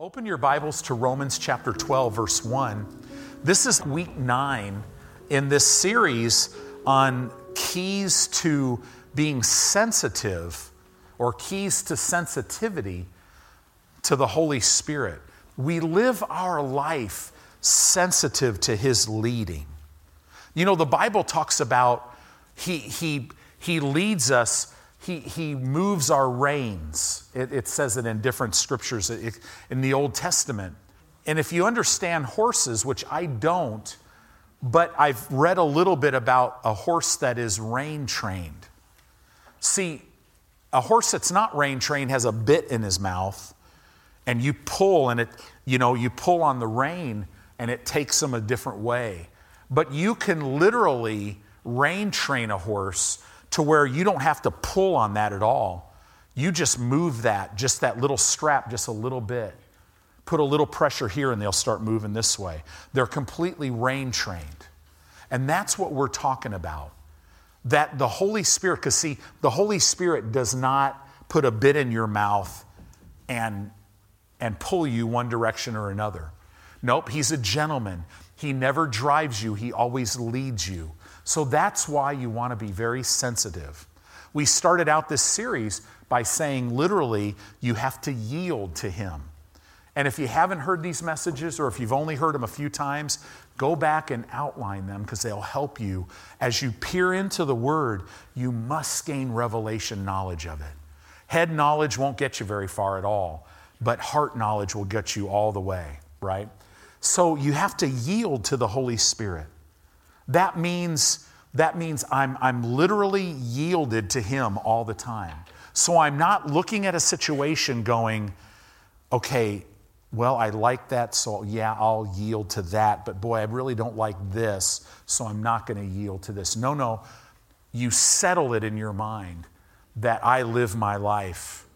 Open your Bibles to Romans chapter 12, verse 1. This is week nine in this series on keys to being sensitive or keys to sensitivity to the Holy Spirit. We live our life sensitive to His leading. You know, the Bible talks about He, he, he leads us he, he moves our reins. It, it says it in different scriptures in the Old Testament. And if you understand horses, which I don't, but I've read a little bit about a horse that is rein trained. See, a horse that's not rein trained has a bit in his mouth, and you pull, and it, you know, you pull on the rein, and it takes him a different way. But you can literally rein train a horse to where you don't have to pull on that at all. You just move that, just that little strap, just a little bit. Put a little pressure here and they'll start moving this way. They're completely rein trained. And that's what we're talking about. That the Holy Spirit, because see, the Holy Spirit does not put a bit in your mouth and, and pull you one direction or another. Nope, he's a gentleman. He never drives you, he always leads you. So that's why you want to be very sensitive. We started out this series by saying literally, you have to yield to Him. And if you haven't heard these messages or if you've only heard them a few times, go back and outline them because they'll help you. As you peer into the Word, you must gain revelation knowledge of it. Head knowledge won't get you very far at all, but heart knowledge will get you all the way, right? So you have to yield to the Holy Spirit that means, that means I'm, I'm literally yielded to Him all the time. So I'm not looking at a situation going, okay, well, I like that, so yeah, I'll yield to that, but boy, I really don't like this, so I'm not going to yield to this. No, no, you settle it in your mind that I live my life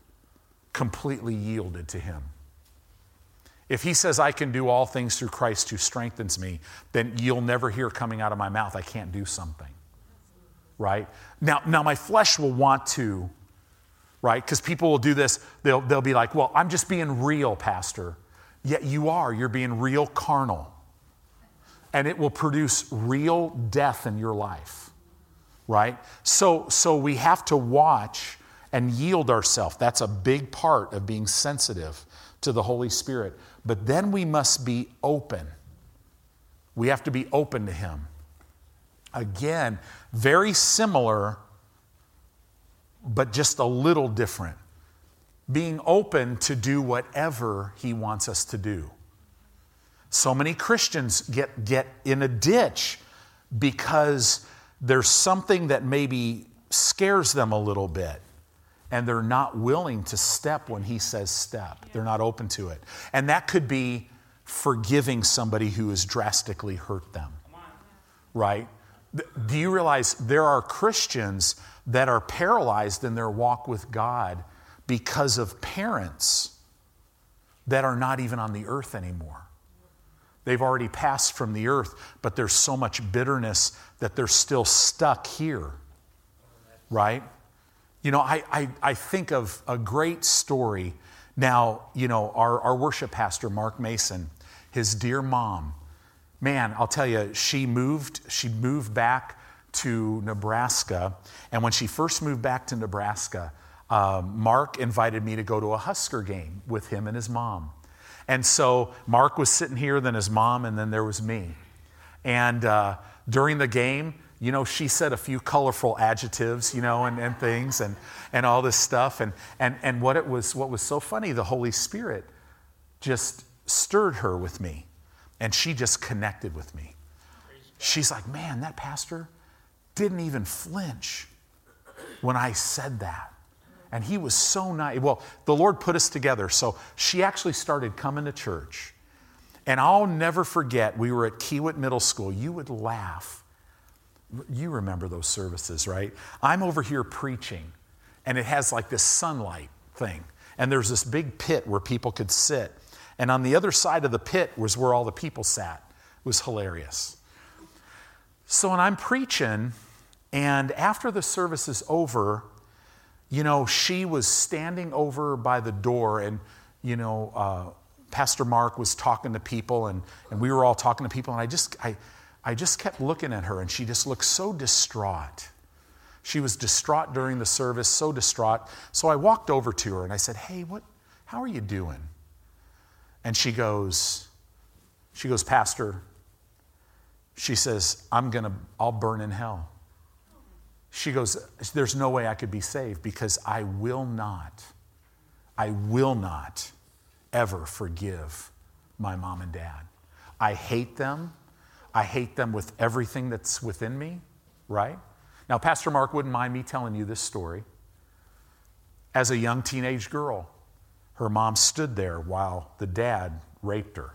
completely yielded to Him. If he says, I can do all things through Christ who strengthens me, then you'll never hear coming out of my mouth, I can't do something. Right? Now, now my flesh will want to, right? Because people will do this. They'll, they'll be like, well, I'm just being real, Pastor. Yet you are. You're being real carnal. And it will produce real death in your life. Right? So, so we have to watch and yield ourselves. That's a big part of being sensitive to the Holy Spirit. But then we must be open. We have to be open to Him. Again, very similar, but just a little different. Being open to do whatever He wants us to do. So many Christians get, get in a ditch because there's something that maybe scares them a little bit and they're not willing to step when he says step. They're not open to it. And that could be forgiving somebody who has drastically hurt them. Right? Do you realize there are Christians that are paralyzed in their walk with God because of parents that are not even on the earth anymore? They've already passed from the earth, but there's so much bitterness that they're still stuck here. Right? You know, I, I, I think of a great story. Now, you know, our, our worship pastor, Mark Mason, his dear mom, man, I'll tell you, she moved, she moved back to Nebraska. And when she first moved back to Nebraska, um, Mark invited me to go to a Husker game with him and his mom. And so Mark was sitting here, then his mom, and then there was me. And uh, during the game, you know, she said a few colorful adjectives, you know, and, and things and, and all this stuff. And, and, and what, it was, what was so funny, the Holy Spirit just stirred her with me. And she just connected with me. She's like, man, that pastor didn't even flinch when I said that. And he was so nice. Well, the Lord put us together. So she actually started coming to church. And I'll never forget, we were at Kiewit Middle School. You would laugh you remember those services, right? I'm over here preaching, and it has like this sunlight thing. And there's this big pit where people could sit. And on the other side of the pit was where all the people sat. It was hilarious. So when I'm preaching, and after the service is over, you know, she was standing over by the door and, you know, uh, Pastor Mark was talking to people, and, and we were all talking to people, and I just, I, I just kept looking at her, and she just looked so distraught. She was distraught during the service, so distraught. So I walked over to her and I said, Hey, what, how are you doing? And she goes, she goes, Pastor, she says, I'm to, I'll burn in hell. She goes, There's no way I could be saved because I will not, I will not ever forgive my mom and dad. I hate them. I hate them with everything that's within me, right? Now, Pastor Mark wouldn't mind me telling you this story. As a young teenage girl, her mom stood there while the dad raped her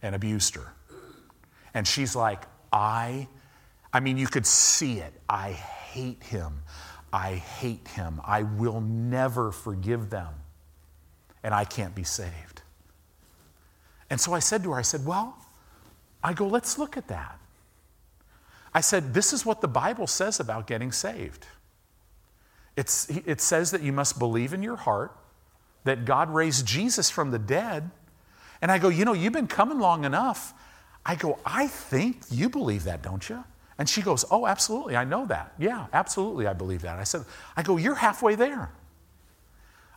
and abused her. And she's like, I, I mean, you could see it. I hate him. I hate him. I will never forgive them. And I can't be saved. And so I said to her, I said, Well, I go, let's look at that. I said, This is what the Bible says about getting saved. It's, it says that you must believe in your heart that God raised Jesus from the dead. And I go, You know, you've been coming long enough. I go, I think you believe that, don't you? And she goes, Oh, absolutely, I know that. Yeah, absolutely, I believe that. I said, I go, You're halfway there.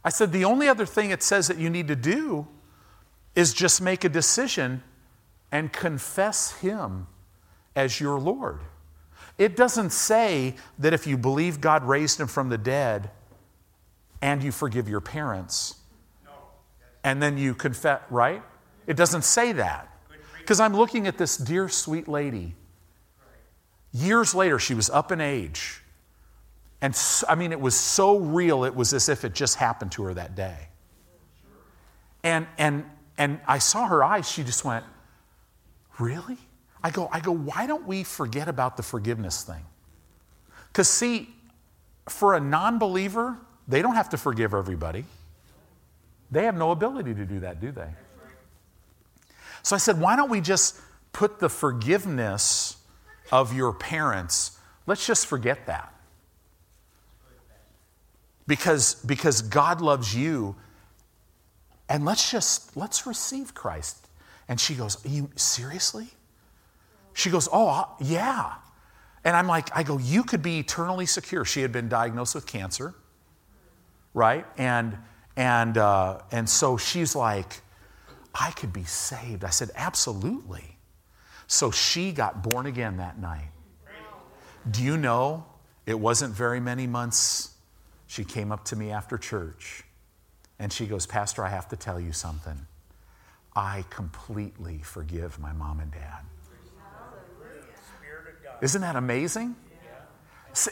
I said, The only other thing it says that you need to do is just make a decision and confess Him as your Lord. It doesn't say that if you believe God raised Him from the dead and you forgive your parents and then you confess, right? It doesn't say that. Because I'm looking at this dear, sweet lady. Years later, she was up in age. And so, I mean, it was so real, it was as if it just happened to her that day. And, and, and I saw her eyes, she just went, Really? I go, I go, why don't we forget about the forgiveness thing? Because, see, for a non believer, they don't have to forgive everybody. They have no ability to do that, do they? So I said, why don't we just put the forgiveness of your parents, let's just forget that. Because, because God loves you, and let's just, let's receive Christ. And she goes, you seriously? She goes, oh, yeah. And I'm like, I go, you could be eternally secure. She had been diagnosed with cancer, right? And, and, uh, and so she's like, I could be saved. I said, Absolutely. So she got born again that night. Do you know it wasn't very many months? She came up to me after church and she goes, Pastor, I have to tell you something. I completely forgive my mom and dad. Isn't that amazing?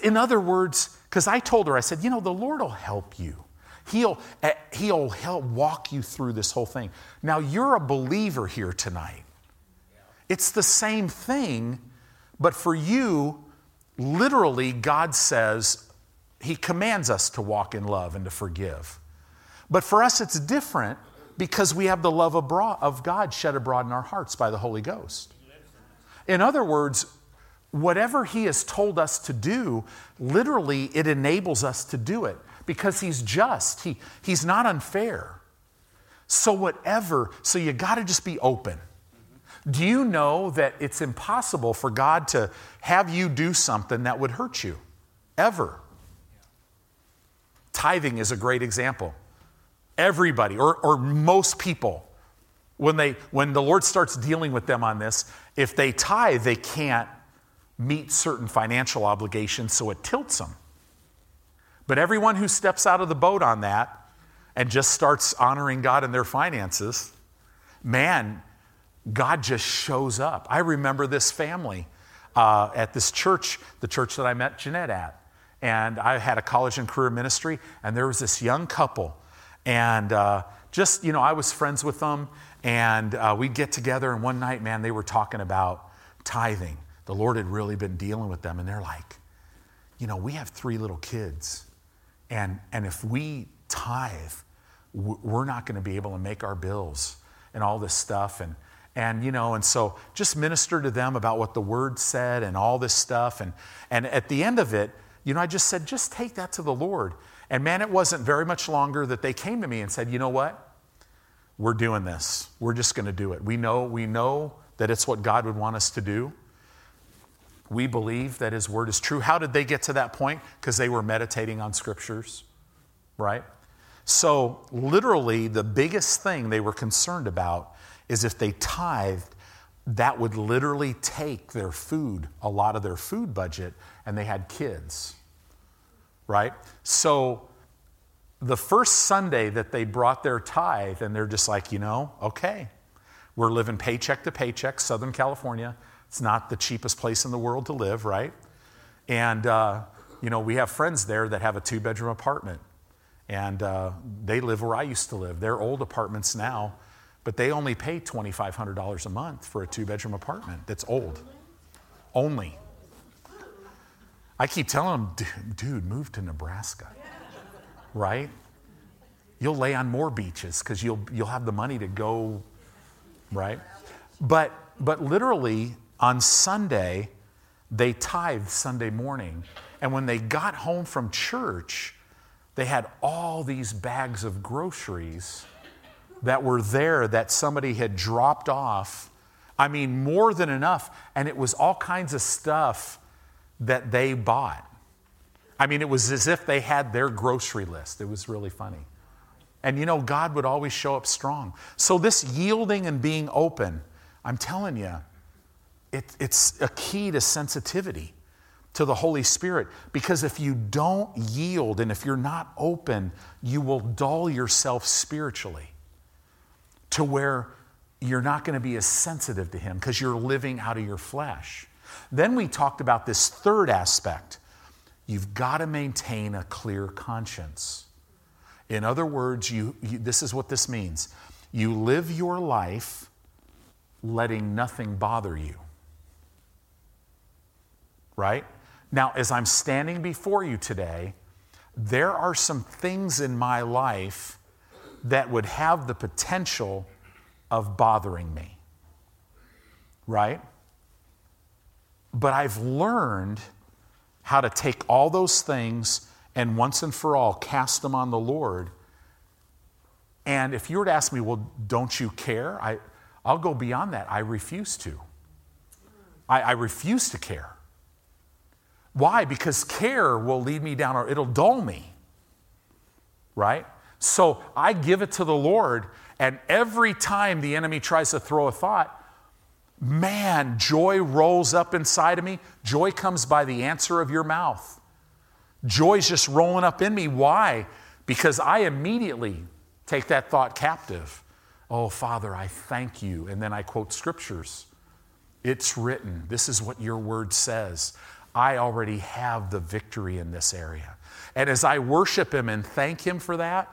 In other words, because I told her, I said, you know, the Lord will help you. He'll, eh, he'll help walk you through this whole thing. Now, you're a believer here tonight. It's the same thing, but for you, literally, God says, He commands us to walk in love and to forgive. But for us, it's different because we have the love of God shed abroad in our hearts by the Holy Ghost. In other words, whatever He has told us to do, literally, it enables us to do it because he's just. He, he's not unfair. So, whatever, so you got to just be open. Do you know that it's impossible for God to have you do something that would hurt you? Ever. Tithing is a great example. Everybody, or, or most people, when, they, when the Lord starts dealing with them on this, if they tithe, they can't meet certain financial obligations, so it tilts them. But everyone who steps out of the boat on that and just starts honoring God in their finances, man, God just shows up. I remember this family uh, at this church, the church that I met Jeanette at. And I had a college and career ministry, and there was this young couple. And uh, just, you know, I was friends with them, and uh, we'd get together. And one night, man, they were talking about tithing. The Lord had really been dealing with them, and they're like, you know, we have three little kids. And, and if we tithe, we're not going to be able to make our bills and all this stuff. And, and you know, and so just minister to them about what the word said and all this stuff. And, and at the end of it, you know, I just said, just take that to the Lord. And man, it wasn't very much longer that they came to me and said, you know what? we're doing this. We're just going to do it. We know, we know that it's what God would want us to do. We believe that His word is true. How did they get to that point? Because they were meditating on scriptures, right? So, literally, the biggest thing they were concerned about is if they tithed, that would literally take their food, a lot of their food budget, and they had kids, right? So, the first Sunday that they brought their tithe, and they're just like, you know, okay, we're living paycheck to paycheck, Southern California. It's not the cheapest place in the world to live, right? And, uh, you know, we have friends there that have a two bedroom apartment. And uh, they live where I used to live. They're old apartments now, but they only pay $2,500 a month for a two bedroom apartment that's old. Only. I keep telling them, dude, move to Nebraska right? You'll lay on more beaches because you'll, you'll have the money to go, right? But, but literally, on Sunday, they tithed Sunday morning. And when they got home from church, they had all these bags of groceries that were there that somebody had dropped off. I mean, more than enough. And it was all kinds of stuff that they bought. I mean, it was as if they had their grocery list. It was really funny. And you know, God would always show up strong. So, this yielding and being open, I'm telling you, it, it's a key to sensitivity to the Holy Spirit. Because if you don't yield and if you're not open, you will dull yourself spiritually to where you're not going to be as sensitive to Him because you're living out of your flesh. Then we talked about this third aspect You've got to maintain a clear conscience. In other words, you, you, this is what this means you live your life letting nothing bother you. Right? Now, as I'm standing before you today, there are some things in my life that would have the potential of bothering me. Right? But I've learned how to take all those things and once and for all cast them on the Lord. And if you were to ask me, well, don't you care? I, I'll go beyond that. I refuse to. I, I refuse to care. Why? Because care will lead me down or it'll dull me. Right? So I give it to the Lord, and every time the enemy tries to throw a thought, man, joy rolls up inside of me. Joy comes by the answer of your mouth. Joy's just rolling up in me. Why? Because I immediately take that thought captive. Oh, Father, I thank you. And then I quote scriptures. It's written. This is what your word says. I already have the victory in this area. And as I worship Him and thank Him for that,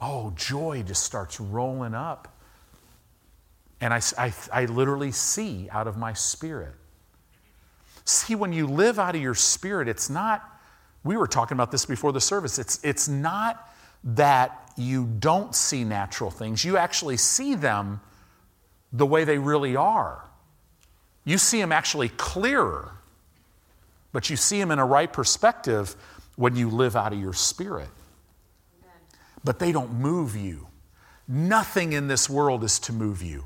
oh, joy just starts rolling up. And I, I, I literally see out of my spirit. See, when you live out of your spirit, it's not, we were talking about this before the service, it's, it's not that you don't see natural things, you actually see them the way they really are. You see them actually clearer, but you see them in a right perspective when you live out of your spirit. But they don't move you. Nothing in this world is to move you.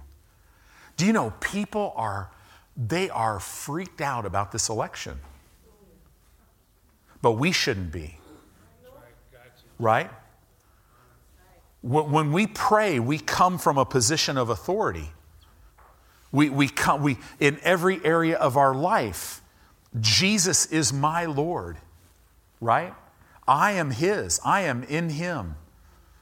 Do you know people are they are freaked out about this election? But we shouldn't be. Right? When we pray, we come from a position of authority. We, we come, we, in every area of our life, Jesus is my Lord, right? I am His, I am in Him.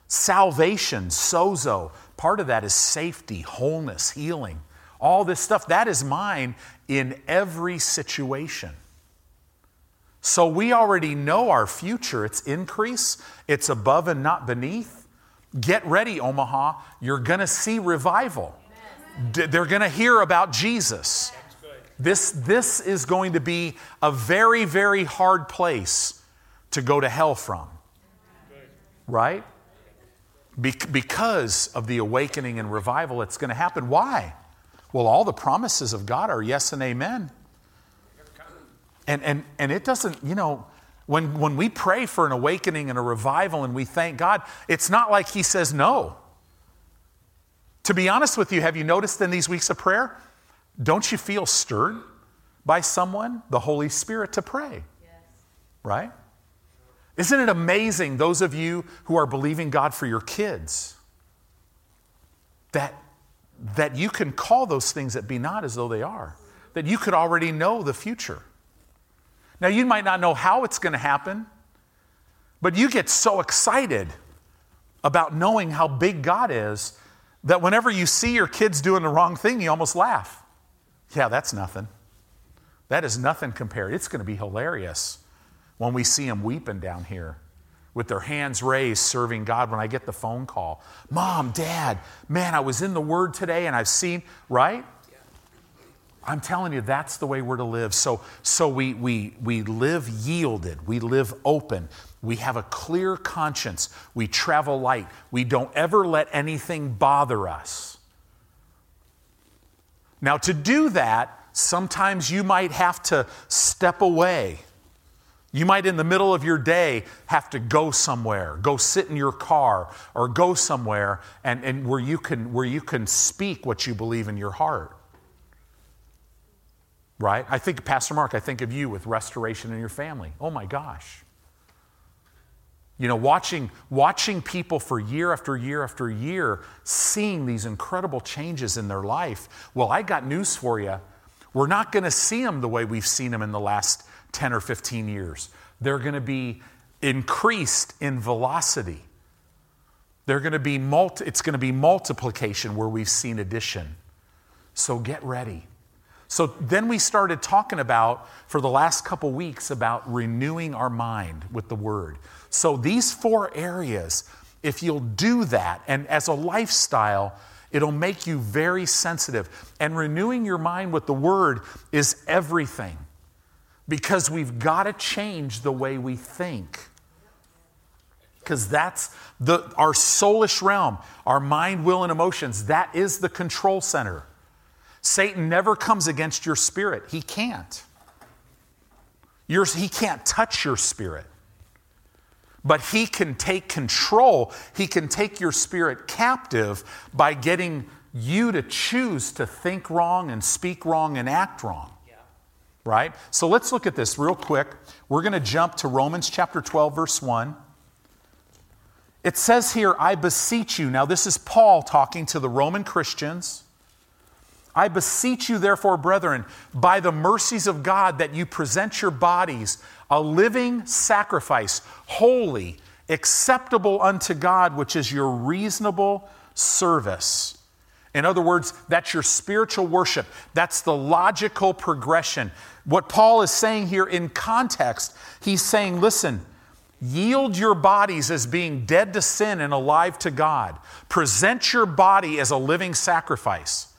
Salvation, sozo, part of that is safety, wholeness, healing. All this stuff, that is mine in every situation. So we already know our future. It's increase, it's above and not beneath. Get ready, Omaha. You're going to see revival. D- they're going to hear about Jesus. This, this is going to be a very, very hard place to go to hell from. Right? Be- because of the awakening and revival that's going to happen. Why? Well, all the promises of God are yes and amen. And, and, and it doesn't, you know, when, when we pray for an awakening and a revival and we thank God, it's not like He says no. To be honest with you, have you noticed in these weeks of prayer? Don't you feel stirred by someone, the Holy Spirit, to pray? Yes. Right? Isn't it amazing, those of you who are believing God for your kids, that, that you can call those things that be not as though they are, that you could already know the future. Now, you might not know how it's going to happen, but you get so excited about knowing how big God is that whenever you see your kids doing the wrong thing, you almost laugh. Yeah, that's nothing. That is nothing compared. It's going to be hilarious when we see them weeping down here with their hands raised serving God when I get the phone call. Mom, Dad, man, I was in the Word today and I've seen, right? I'm telling you, that's the way we're to live. So, so we, we, we live yielded, we live open, we have a clear conscience, we travel light, we don't ever let anything bother us. Now, to do that, sometimes you might have to step away. You might, in the middle of your day, have to go somewhere, go sit in your car, or go somewhere and, and where, you can, where you can speak what you believe in your heart. Right? I think, Pastor Mark, I think of you with restoration in your family. Oh my gosh. You know, watching, watching people for year after year after year, seeing these incredible changes in their life. Well, I got news for you. We're not going to see them the way we've seen them in the last 10 or 15 years. They're going to be increased in velocity. They're going to be multi, it's going to be multiplication where we've seen addition. So get ready. So then we started talking about, for the last couple weeks, about renewing our mind with the Word. So these four areas, if you'll do that, and as a lifestyle, it'll make you very sensitive. And renewing your mind with the Word is everything because we've got to change the way we think. Because that's the, our soulish realm, our mind, will, and emotions. That is the control center. Satan never comes against your spirit. He can't. Yours, he can't touch your spirit. But he can take control. He can take your spirit captive by getting you to choose to think wrong and speak wrong and act wrong. Right? So let's look at this real quick. We're going to jump to Romans chapter 12, verse 1. It says here, I beseech you. Now, this is Paul talking to the Roman Christians. I beseech you, therefore, brethren, by the mercies of God, that you present your bodies a living sacrifice, holy, acceptable unto God, which is your reasonable service. In other words, that's your spiritual worship. That's the logical progression. What Paul is saying here in context, he's saying, listen, yield your bodies as being dead to sin and alive to God. Present your body as a living sacrifice.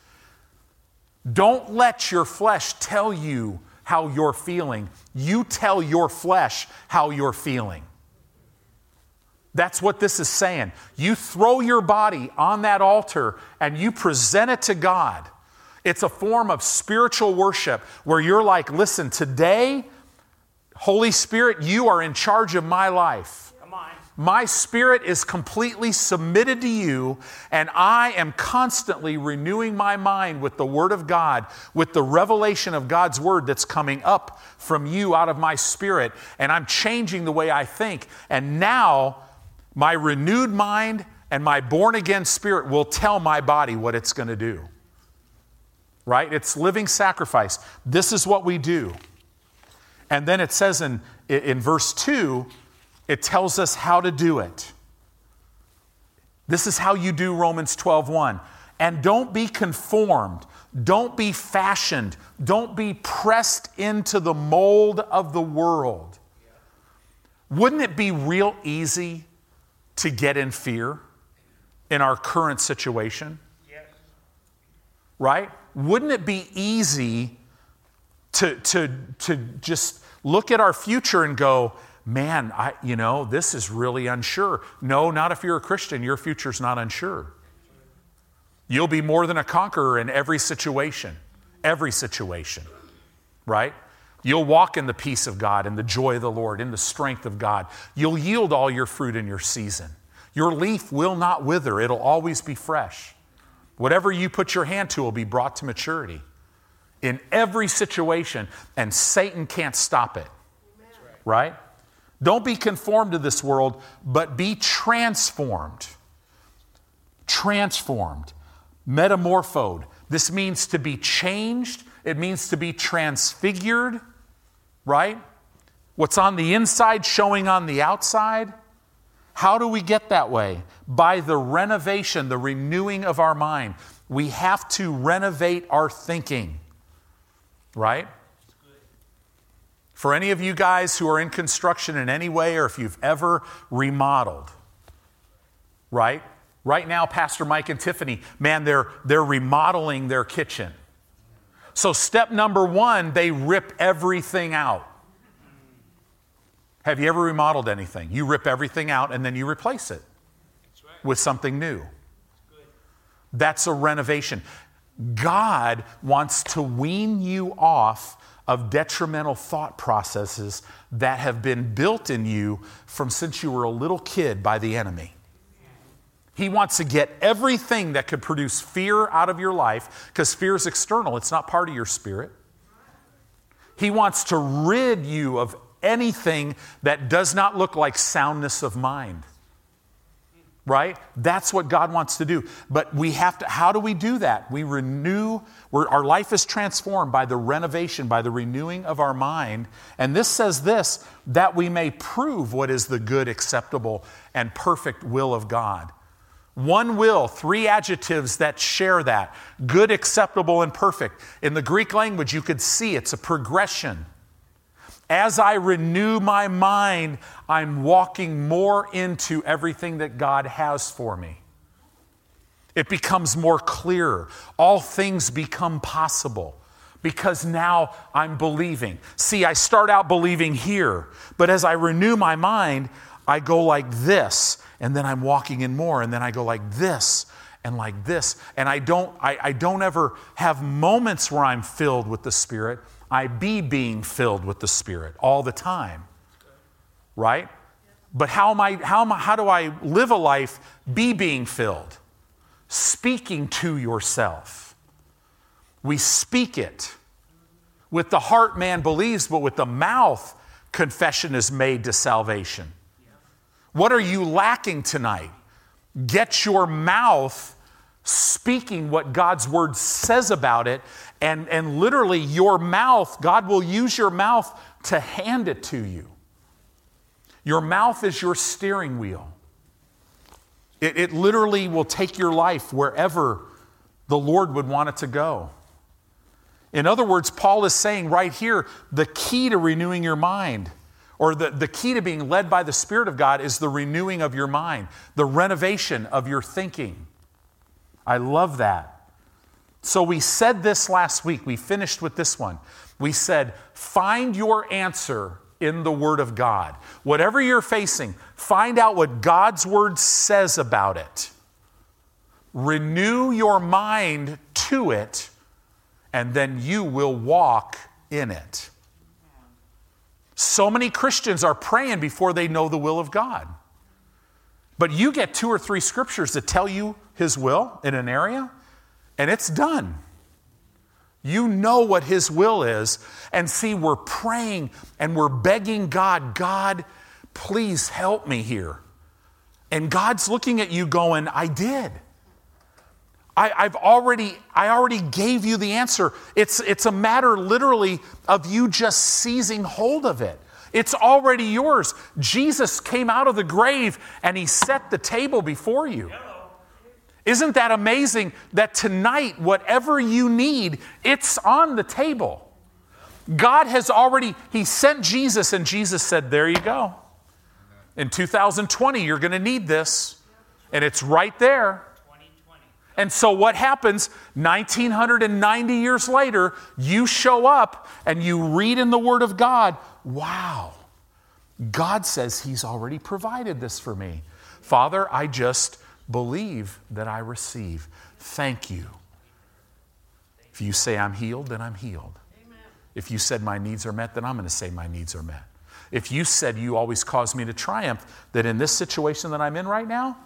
Don't let your flesh tell you how you're feeling. You tell your flesh how you're feeling. That's what this is saying. You throw your body on that altar and you present it to God. It's a form of spiritual worship where you're like, listen, today, Holy Spirit, you are in charge of my life. My spirit is completely submitted to you, and I am constantly renewing my mind with the Word of God, with the revelation of God's Word that's coming up from you out of my spirit, and I'm changing the way I think. And now, my renewed mind and my born again spirit will tell my body what it's going to do. Right? It's living sacrifice. This is what we do. And then it says in, in verse 2 it tells us how to do it. This is how you do Romans 12:1. And don't be conformed, don't be fashioned, don't be pressed into the mold of the world. Wouldn't it be real easy to get in fear in our current situation? Yes. Right? Wouldn't it be easy to, to, to just look at our future and go, man, I, you know, this is really unsure. No, not if you're a Christian. Your future's not unsure. You'll be more than a conqueror in every situation, every situation, right? You'll walk in the peace of God, in the joy of the Lord, in the strength of God. You'll yield all your fruit in your season. Your leaf will not wither, it'll always be fresh. Whatever you put your hand to will be brought to maturity in every situation, and Satan can't stop it. Right? Don't be conformed to this world, but be transformed. Transformed. Metamorphosed. This means to be changed, it means to be transfigured, right? What's on the inside showing on the outside. How do we get that way? By the renovation, the renewing of our mind. We have to renovate our thinking, right? For any of you guys who are in construction in any way, or if you've ever remodeled, right? Right now, Pastor Mike and Tiffany, man, they're, they're remodeling their kitchen. So, step number one, they rip everything out. Have you ever remodeled anything? You rip everything out and then you replace it right. with something new. That's, That's a renovation. God wants to wean you off of detrimental thought processes that have been built in you from since you were a little kid by the enemy. He wants to get everything that could produce fear out of your life because fear is external, it's not part of your spirit. He wants to rid you of anything that does not look like soundness of mind. Right? That's what God wants to do. But we have to, how do we do that? We renew, our life is transformed by the renovation, by the renewing of our mind. And this says this that we may prove what is the good, acceptable, and perfect will of God. One will, three adjectives that share that good, acceptable, and perfect. In the Greek language, you could see it's a progression. As I renew my mind, I'm walking more into everything that God has for me. It becomes more clear. All things become possible because now I'm believing. See, I start out believing here, but as I renew my mind, I go like this, and then I'm walking in more, and then I go like this and like this. And I don't, I, I don't ever have moments where I'm filled with the Spirit. I be being filled with the Spirit all the time. Right? But how, am I, how, am I, how do I live a life be being filled? Speaking to yourself. We speak it. With the heart, man believes, but with the mouth, confession is made to salvation. What are you lacking tonight? Get your mouth speaking what God's word says about it. And, and literally, your mouth, God will use your mouth to hand it to you. Your mouth is your steering wheel. It, it literally will take your life wherever the Lord would want it to go. In other words, Paul is saying right here the key to renewing your mind or the, the key to being led by the Spirit of God is the renewing of your mind, the renovation of your thinking. I love that. So we said this last week. We finished with this one. We said, find your answer in the Word of God. Whatever you're facing, find out what God's Word says about it. Renew your mind to it, and then you will walk in it. So many Christians are praying before they know the will of God. But you get two or three scriptures that tell you his will in an area, and it's done. You know what His will is. And see, we're praying and we're begging God, God, please help me here. And God's looking at you going, I did. I, have already, I already gave you the answer. It's, it's a matter literally of you just seizing hold of it. It's already yours. Jesus came out of the grave and he set the table before you. Isn't that amazing that tonight, whatever you need, it's on the table? God has already, He sent Jesus, and Jesus said, There you go. In 2020, you're going to need this. And it's right there. And so, what happens 1990 years later? You show up and you read in the Word of God, wow, God says He's already provided this for me. Father, I just Believe that I receive. Thank you. If you say I'm healed, then I'm healed. Amen. If you said my needs are met, then I'm going to say my needs are met. If you said you always cause me to triumph, that in this situation that I'm in right now,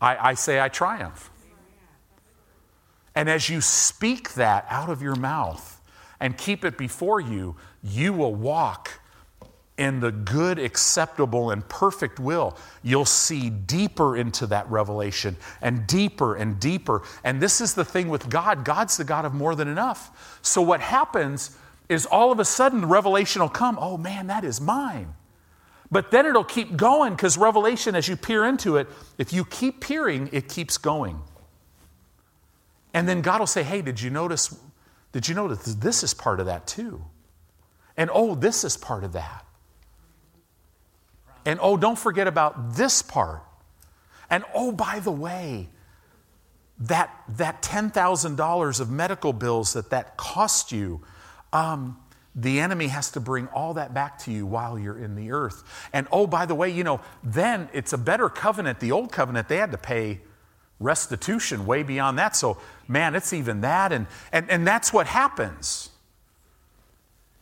I, I say I triumph. And as you speak that out of your mouth and keep it before you, you will walk in the good, acceptable, and perfect will, you'll see deeper into that revelation and deeper and deeper. And this is the thing with God God's the God of more than enough. So, what happens is all of a sudden the revelation will come oh man, that is mine. But then it'll keep going because revelation, as you peer into it, if you keep peering, it keeps going. And then God will say, hey, did you notice? Did you notice this is part of that too? And oh, this is part of that. And oh, don't forget about this part. And oh, by the way, that, that $10,000 of medical bills that that cost you, um, the enemy has to bring all that back to you while you're in the earth. And oh, by the way, you know, then it's a better covenant. The old covenant, they had to pay restitution way beyond that. So, man, it's even that. And, and, and that's what happens.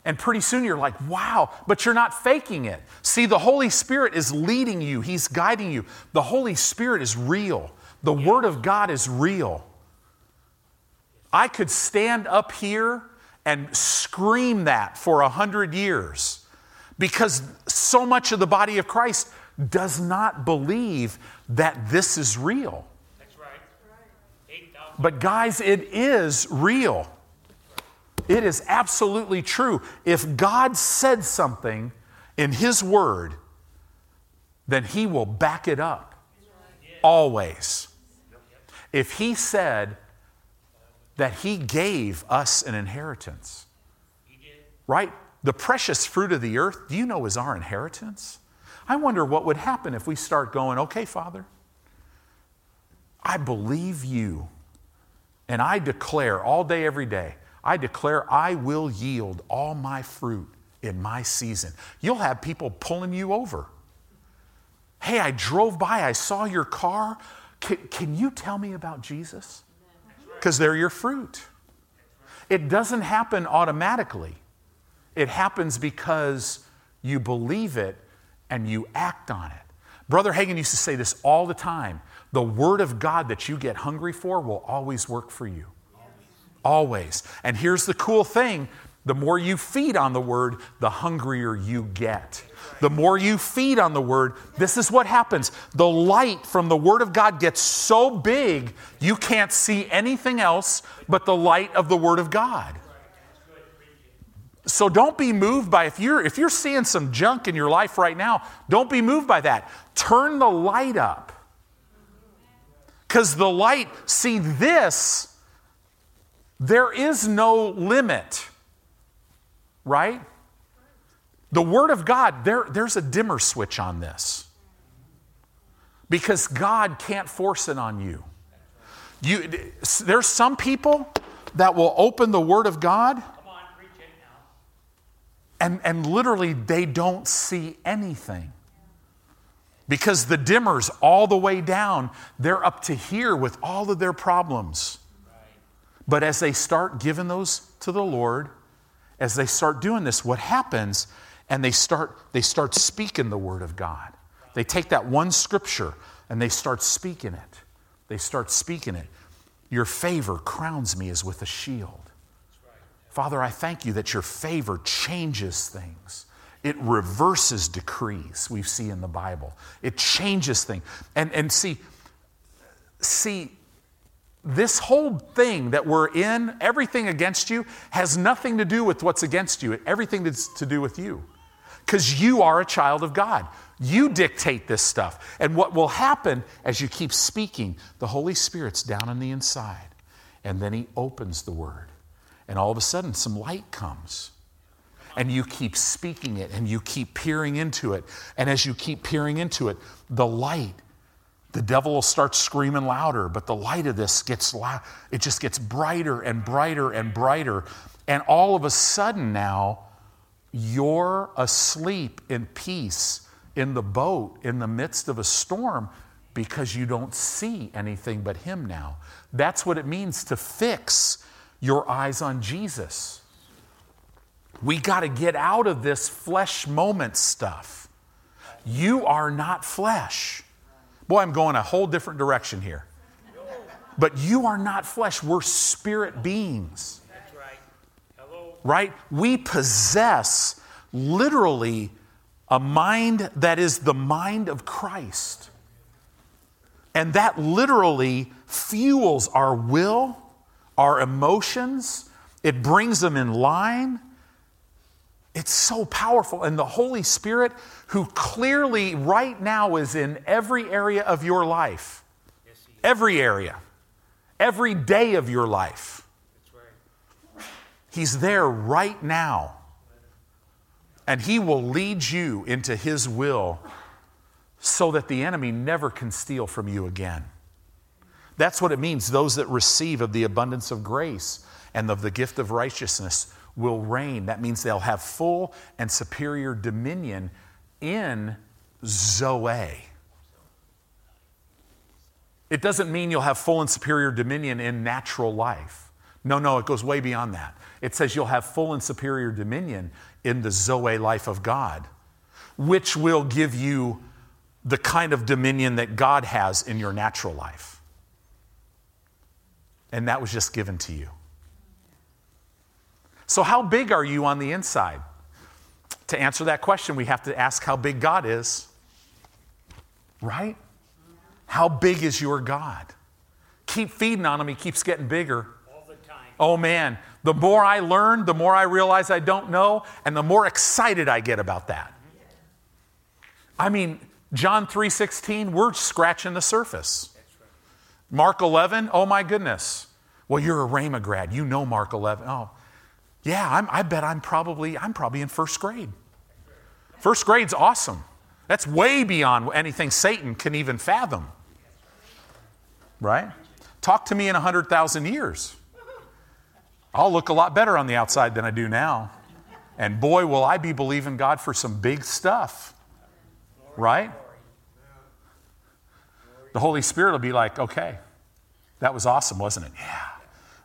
And pretty soon you're like, wow, but you're not faking it. See, the Holy Spirit is leading you, He's guiding you. The Holy Spirit is real, the Word of God is real. I could stand up here and scream that for a hundred years because so much of the body of Christ does not believe that this is real. But, guys, it is real. It is absolutely true. If God said something in His Word, then He will back it up. Always. If He said that He gave us an inheritance, right? The precious fruit of the earth, do you know is our inheritance? I wonder what would happen if we start going, okay, Father, I believe you, and I declare all day, every day, I declare I will yield all my fruit in my season. You'll have people pulling you over. Hey, I drove by, I saw your car. Can, can you tell me about Jesus? Because they're your fruit. It doesn't happen automatically, it happens because you believe it and you act on it. Brother Hagin used to say this all the time the word of God that you get hungry for will always work for you. Always. And here's the cool thing the more you feed on the word, the hungrier you get. The more you feed on the word, this is what happens. The light from the word of God gets so big, you can't see anything else but the light of the word of God. So don't be moved by if you're if you're seeing some junk in your life right now, don't be moved by that. Turn the light up. Cuz the light, see this there is no limit, right? The Word of God, there, there's a dimmer switch on this because God can't force it on you. you there's some people that will open the Word of God and, and literally they don't see anything because the dimmer's all the way down. They're up to here with all of their problems. But as they start giving those to the Lord, as they start doing this, what happens, and they start, they start speaking the Word of God. They take that one scripture and they start speaking it. They start speaking it. Your favor crowns me as with a shield. Father, I thank you that your favor changes things. It reverses decrees we see in the Bible. It changes things. And, and see, see, this whole thing that we're in, everything against you, has nothing to do with what's against you. Everything is to do with you. Because you are a child of God. You dictate this stuff. And what will happen as you keep speaking, the Holy Spirit's down on the inside. And then He opens the Word. And all of a sudden, some light comes. And you keep speaking it and you keep peering into it. And as you keep peering into it, the light the devil will start screaming louder, but the light of this gets loud. It just gets brighter and brighter and brighter. And all of a sudden now, you're asleep in peace in the boat in the midst of a storm because you don't see anything but Him now. That's what it means to fix your eyes on Jesus. We got to get out of this flesh moment stuff. You are not flesh. Boy, I'm going a whole different direction here. But you are not flesh, we're spirit beings. Right? We possess literally a mind that is the mind of Christ. And that literally fuels our will, our emotions, it brings them in line. It's so powerful. And the Holy Spirit, who clearly right now is in every area of your life, Yes, every area, every day of your life, right. He's there right now. And He will lead you into His will so that the enemy never can steal from you again. That's what it means. Those that receive of the abundance of grace and of the gift of righteousness will reign. That means they'll have full and superior dominion in Zoe. It doesn't mean you'll have full and superior dominion in natural life. No, no, it goes way beyond that. It says you'll have full and superior dominion in the Zoe life of God, which will give you the kind of dominion that God has in your natural life. And that was just given to you. So, how big are you on the inside? To answer that question, we have to ask how big God is. Right? How big is your God? Keep feeding on him, he keeps getting bigger. All the time. Oh man, the more I learn, the more I realize I don't know, and the more excited I get about that. I mean, John 3:16, we're scratching the surface. Mark 11, oh my goodness. Well, you're a Rhema grad. You know Mark 11. Oh, yeah, I'm, I bet I'm probably, I'm probably in first grade. First grade's awesome. That's way beyond anything Satan can even fathom. Right? Talk to me in 100,000 years. I'll look a lot better on the outside than I do now. And boy, will I be believing God for some big stuff. Right? The Holy Spirit will be like, okay, that was awesome, wasn't it? Yeah.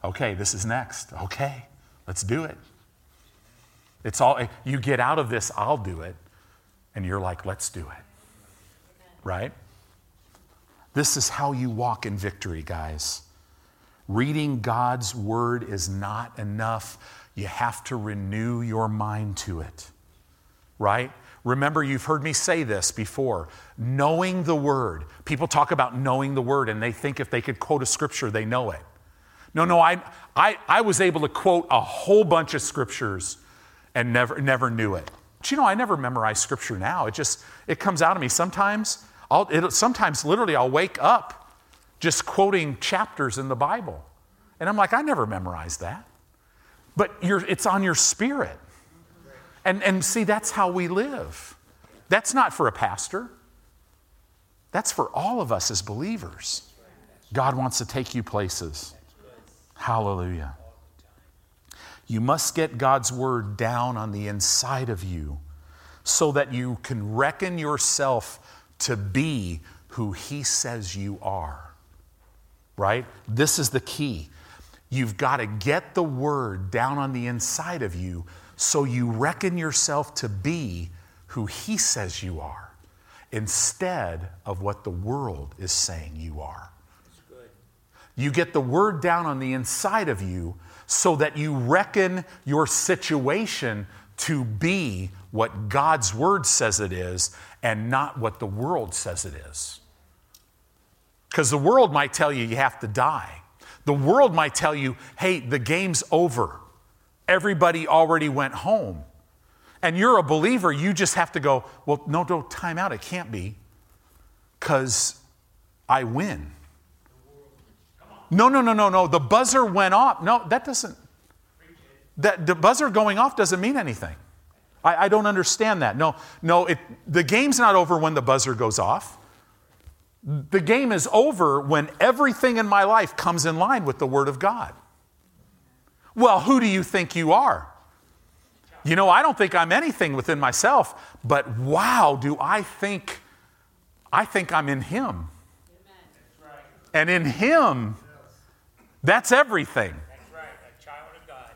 Okay, this is next. Okay, let's do it. It's all, eh, you get out of this, I'll do it. And you're like, let's do it. Right? This is how you walk in victory, guys. Reading God's word is not enough. You have to renew your mind to it. Right? Remember, you've heard me say this before. Knowing the word. People talk about knowing the word and they think if they could quote a scripture, they know it. No, no, I, I, I was able to quote a whole bunch of scriptures and never, never knew it. But you know, I never memorize scripture now. It just, it comes out of me. Sometimes, I'll, it, sometimes literally I'll wake up just quoting chapters in the Bible. And I'm like, I never memorized that. But it's on your spirit. And, and see, that's how we live. That's not for a pastor, that's for all of us as believers. God wants to take you places. Hallelujah. You must get God's word down on the inside of you so that you can reckon yourself to be who He says you are. Right? This is the key. You've got to get the word down on the inside of you so you reckon yourself to be who He says you are instead of what the world is saying you are. You get the word down on the inside of you so that you reckon your situation to be what God's word says it is and not what the world says it is. Because the world might tell you you have to die. The world might tell you, hey, the game's over. Everybody already went home. And you're a believer, you just have to go, well, no, no, time out. It can't be because I win. No, no, no, no, no. The buzzer went off. No, that doesn't. That the buzzer going off doesn't mean anything. I, I don't understand that. No, no. It, the game's not over when the buzzer goes off. The game is over when everything in my life comes in line with the Word of God. Well, who do you think you are? You know, I don't think I'm anything within myself, but wow, do I think I think I'm in Him. And in Him, that's everything, That's right. A child of God.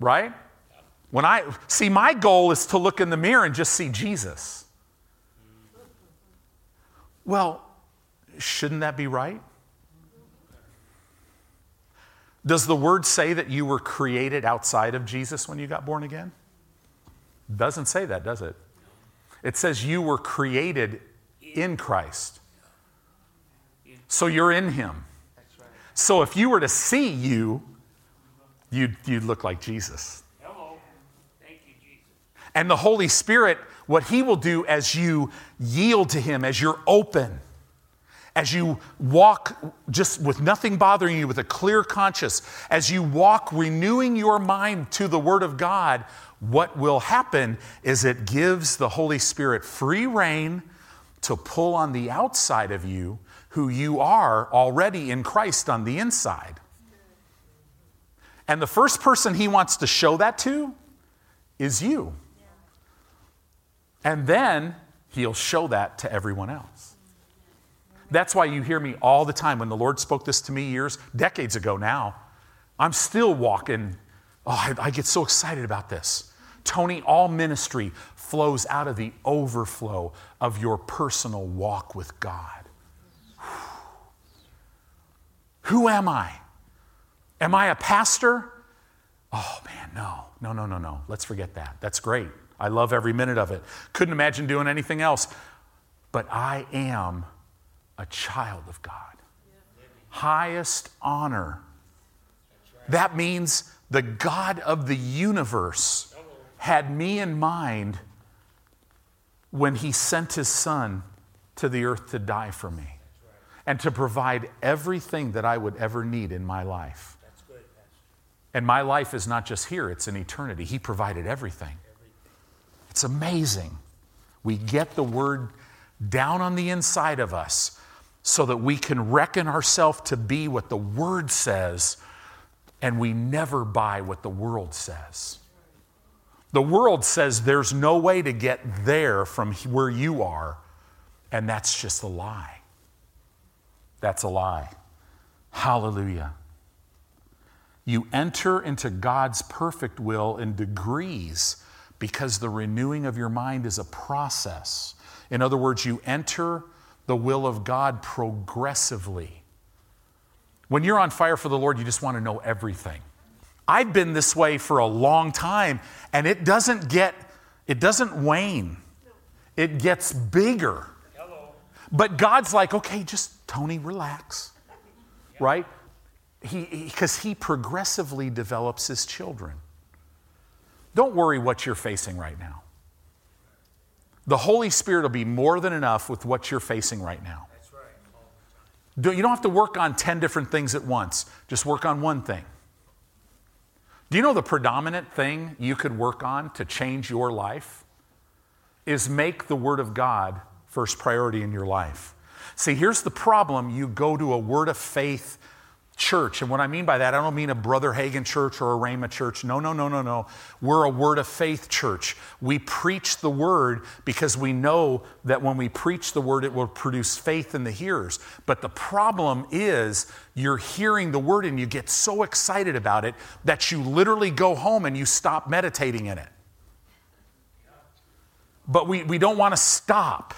right? When I see, my goal is to look in the mirror and just see Jesus. Well, shouldn't that be right? Does the word say that you were created outside of Jesus when you got born again? Doesn't say that, does it? It says you were created in Christ. So you're in Him. So if you were to see you, you'd, you'd look like Jesus. Hello. Thank you, Jesus. And the Holy Spirit, what He will do as you yield to Him, as you're open, as you walk just with nothing bothering you, with a clear conscience, as you walk renewing your mind to the Word of God, what will happen is it gives the Holy Spirit free rein to pull on the outside of you who you are already in Christ on the inside. And the first person he wants to show that to is you. And then he'll show that to everyone else. That's why you hear me all the time when the Lord spoke this to me years, decades ago now. I'm still walking. Oh, I, I get so excited about this. Tony, all ministry flows out of the overflow of your personal walk with God. Who am I? Am I a pastor? Oh man, no, no, no, no, no. Let's forget that. That's great. I love every minute of it. Couldn't imagine doing anything else. But I am a child of God. Highest honor. That means the God of the universe had me in mind when he sent his son to the earth to die for me and to provide everything that I would ever need in my life. That's good, Pastor. And my life is not just here, it's in eternity. He provided everything. It's amazing. We get the word down on the inside of us so that we can reckon ourselves to be what the word says and we never buy what the world says. The world says there's no way to get there from where you are, and that's just a lie. That's a lie. Hallelujah. You enter into God's perfect will in degrees because the renewing of your mind is a process. In other words, you enter the will of God progressively. When you're on fire for the Lord, you just want to know everything. I've been this way for a long time, and it doesn't get, it doesn't wane. It gets bigger. But God's like, okay, just Tony, relax. Right? Because he, he, progressively develops his children. Don't worry what you're facing right now. The Holy Spirit will be more than enough with what you're facing right now. That's right. You don't have to work on 10 different things at once, just work on one thing. Do you know the predominant thing you could work on to change your life? Is make the Word of God first priority in your life. See, here's the problem you go to a Word of faith church. And what I mean by that, I don't mean a Brother Hagin church or a Rhema church. No, no, no, no, no. We're a Word of faith church. We preach the Word because we know that when we preach the Word, it will produce faith in the hearers. But the problem is you're hearing the Word and you get so excited about it that you literally go home and you stop meditating in it. But we, we don't want to stop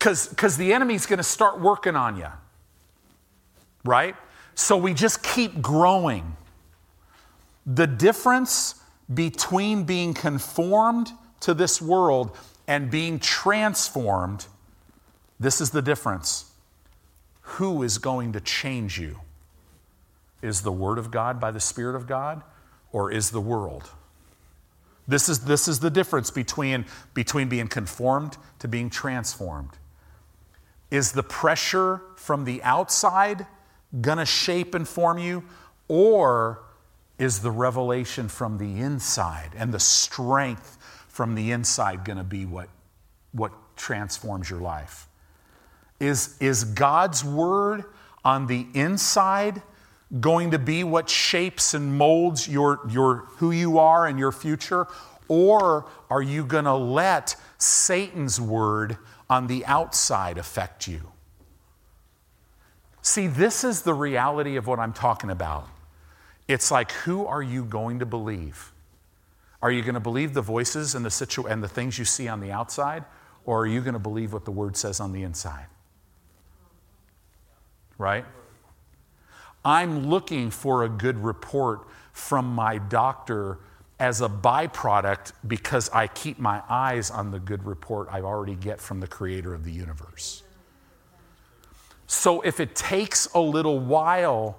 because the enemy's going to start working on you right? So we just keep growing. The difference between being conformed to this world and being transformed, this is the difference. Who is going to change you? Is the Word of God by the Spirit of God, or is the world? This is, this is the difference between, between being conformed to being transformed. Is the pressure from the outside going to shape and form you? Or is the revelation from the inside and the strength from the inside going to be what, what transforms your life? Is, is God's word on the inside going to be what shapes and molds your, your, who you are and your future? Or are you going to let Satan's word on the outside affect you? See, this is the reality of what I'm talking about. It's like, who are you going to believe? Are you going to believe the voices and the, situ- and the things you see on the outside, or are you going to believe what the word says on the inside? Right? I'm looking for a good report from my doctor as a byproduct because I keep my eyes on the good report I already get from the creator of the universe. So if it takes a little while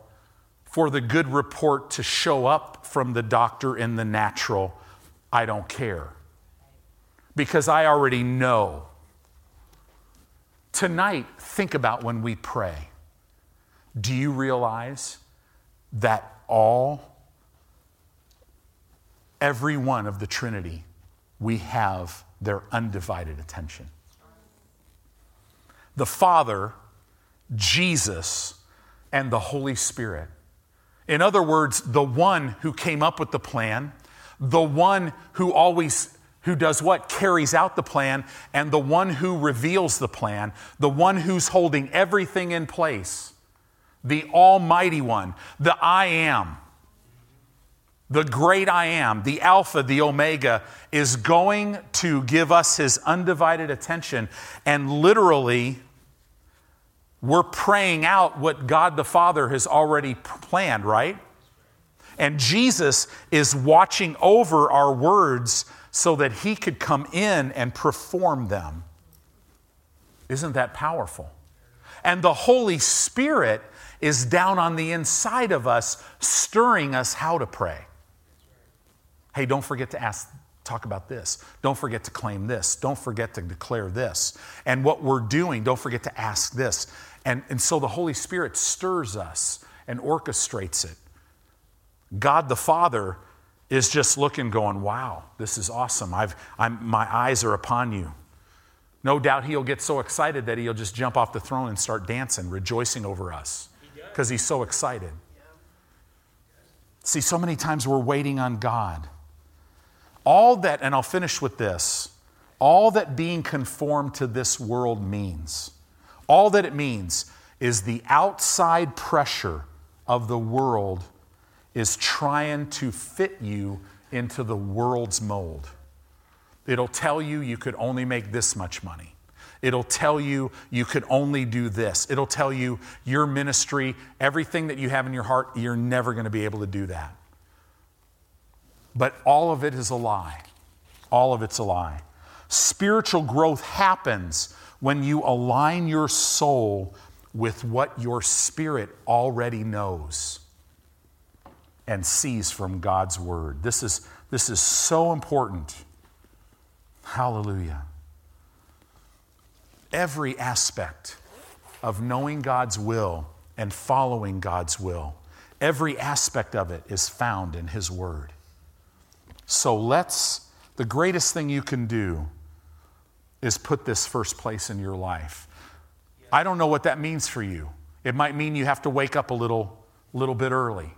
for the good report to show up from the doctor in the natural, I don't care. Because I already know. Tonight, think about when we pray. Do you realize that all, every one of the Trinity, we have their undivided attention? The Father, Jesus, and the Holy Spirit. In other words, the one who came up with the plan, the one who always who does what? Carries out the plan, and the one who reveals the plan, the one who's holding everything in place, the Almighty One, the I am, the great I am, the Alpha, the Omega, is going to give us his undivided attention. And literally, we're praying out what God the Father has already planned, right? And Jesus is watching over our words so that he could come in and perform them. Isn't that powerful? And the Holy Spirit is down on the inside of us, stirring us how to pray. Hey, don't forget to ask, talk about this. Don't forget to claim this. Don't forget to declare this. And what we're doing, don't forget to ask this. And, and so the Holy Spirit stirs us and orchestrates it. God the Father is just looking, going, wow, this is awesome. I've, I'm, my eyes are upon you. No doubt he'll get so excited that he'll just jump off the throne and start dancing, rejoicing over us because he's so excited. See, so many times we're waiting on God. All that, and I'll finish with this all that being conformed to this world means, all that it means is the outside pressure of the world is trying to fit you into the world's mold. It'll tell you you could only make this much money. It'll tell you you could only do this. It'll tell you your ministry, everything that you have in your heart, you're never going to be able to do that. But all of it is a lie. All of it's a lie. Spiritual growth happens when you align your soul with what your spirit already knows and sees from God's word. This is, this is so important. Hallelujah. Every aspect of knowing God's will and following God's will, every aspect of it is found in His Word. So let's, the greatest thing you can do is put this first place in your life. I don't know what that means for you. It might mean you have to wake up a little, little bit early.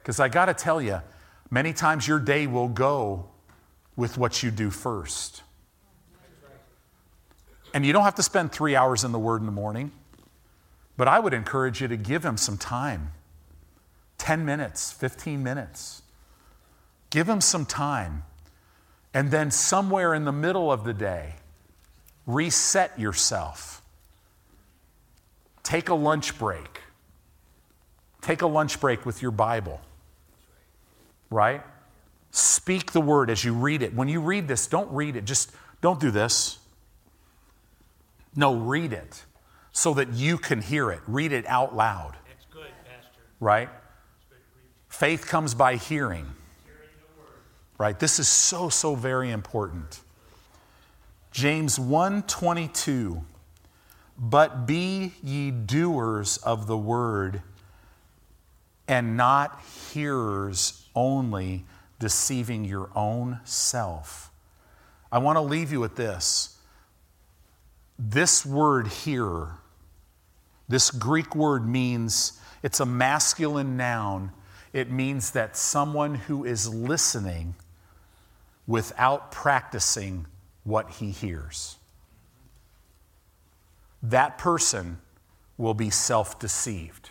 Because I got to tell you, many times your day will go with what you do first. And you don't have to spend three hours in the Word in the morning, but I would encourage you to give Him some time 10 minutes, 15 minutes. Give Him some time. And then somewhere in the middle of the day, reset yourself. Take a lunch break. Take a lunch break with your Bible right? Speak the word as you read it. When you read this, don't read it. Just don't do this. No, read it so that you can hear it. Read it out loud. That's good, Pastor. Right? Faith comes by hearing. Right? This is so so very important. James 1:22 But be ye doers of the word and not hearers only, deceiving your own self. I want to leave you with this. This word here, this Greek word means it's a masculine noun. It means that someone who is listening without practicing what he hears. That person will be self deceived.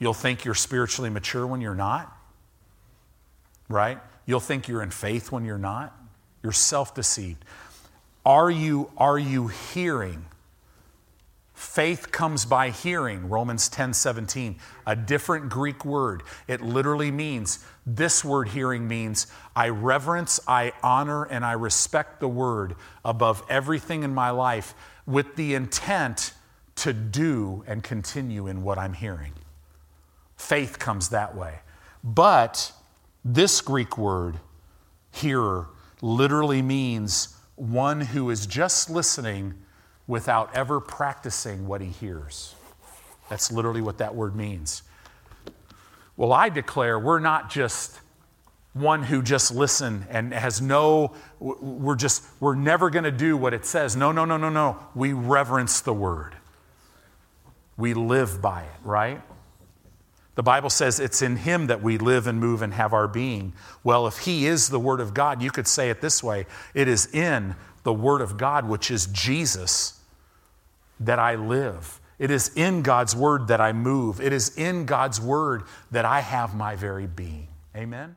You'll think you're spiritually mature when you're not, right? You'll think you're in faith when you're not. You're self deceived. Are you, are you hearing Faith comes by hearing, Romans 10 17, a different Greek word. It literally means, this word hearing means, I reverence, I honor, and I respect the word above everything in my life with the intent to do and continue in what I'm hearing. Faith comes that way. But this Greek word, hearer, literally means one who is just listening without ever practicing what he hears. That's literally what that word means. Well, I declare we're not just one who just listen and has no we're just we're never going to do what it says. No, no, no, no, no. We reverence the word. We live by it, right? The Bible says it's in him that we live and move and have our being. Well, if he is the word of God, you could say it this way, it is in the word of God, which is Jesus that I live. It is in God's word that I move. It is in God's word that I have my very being. Amen?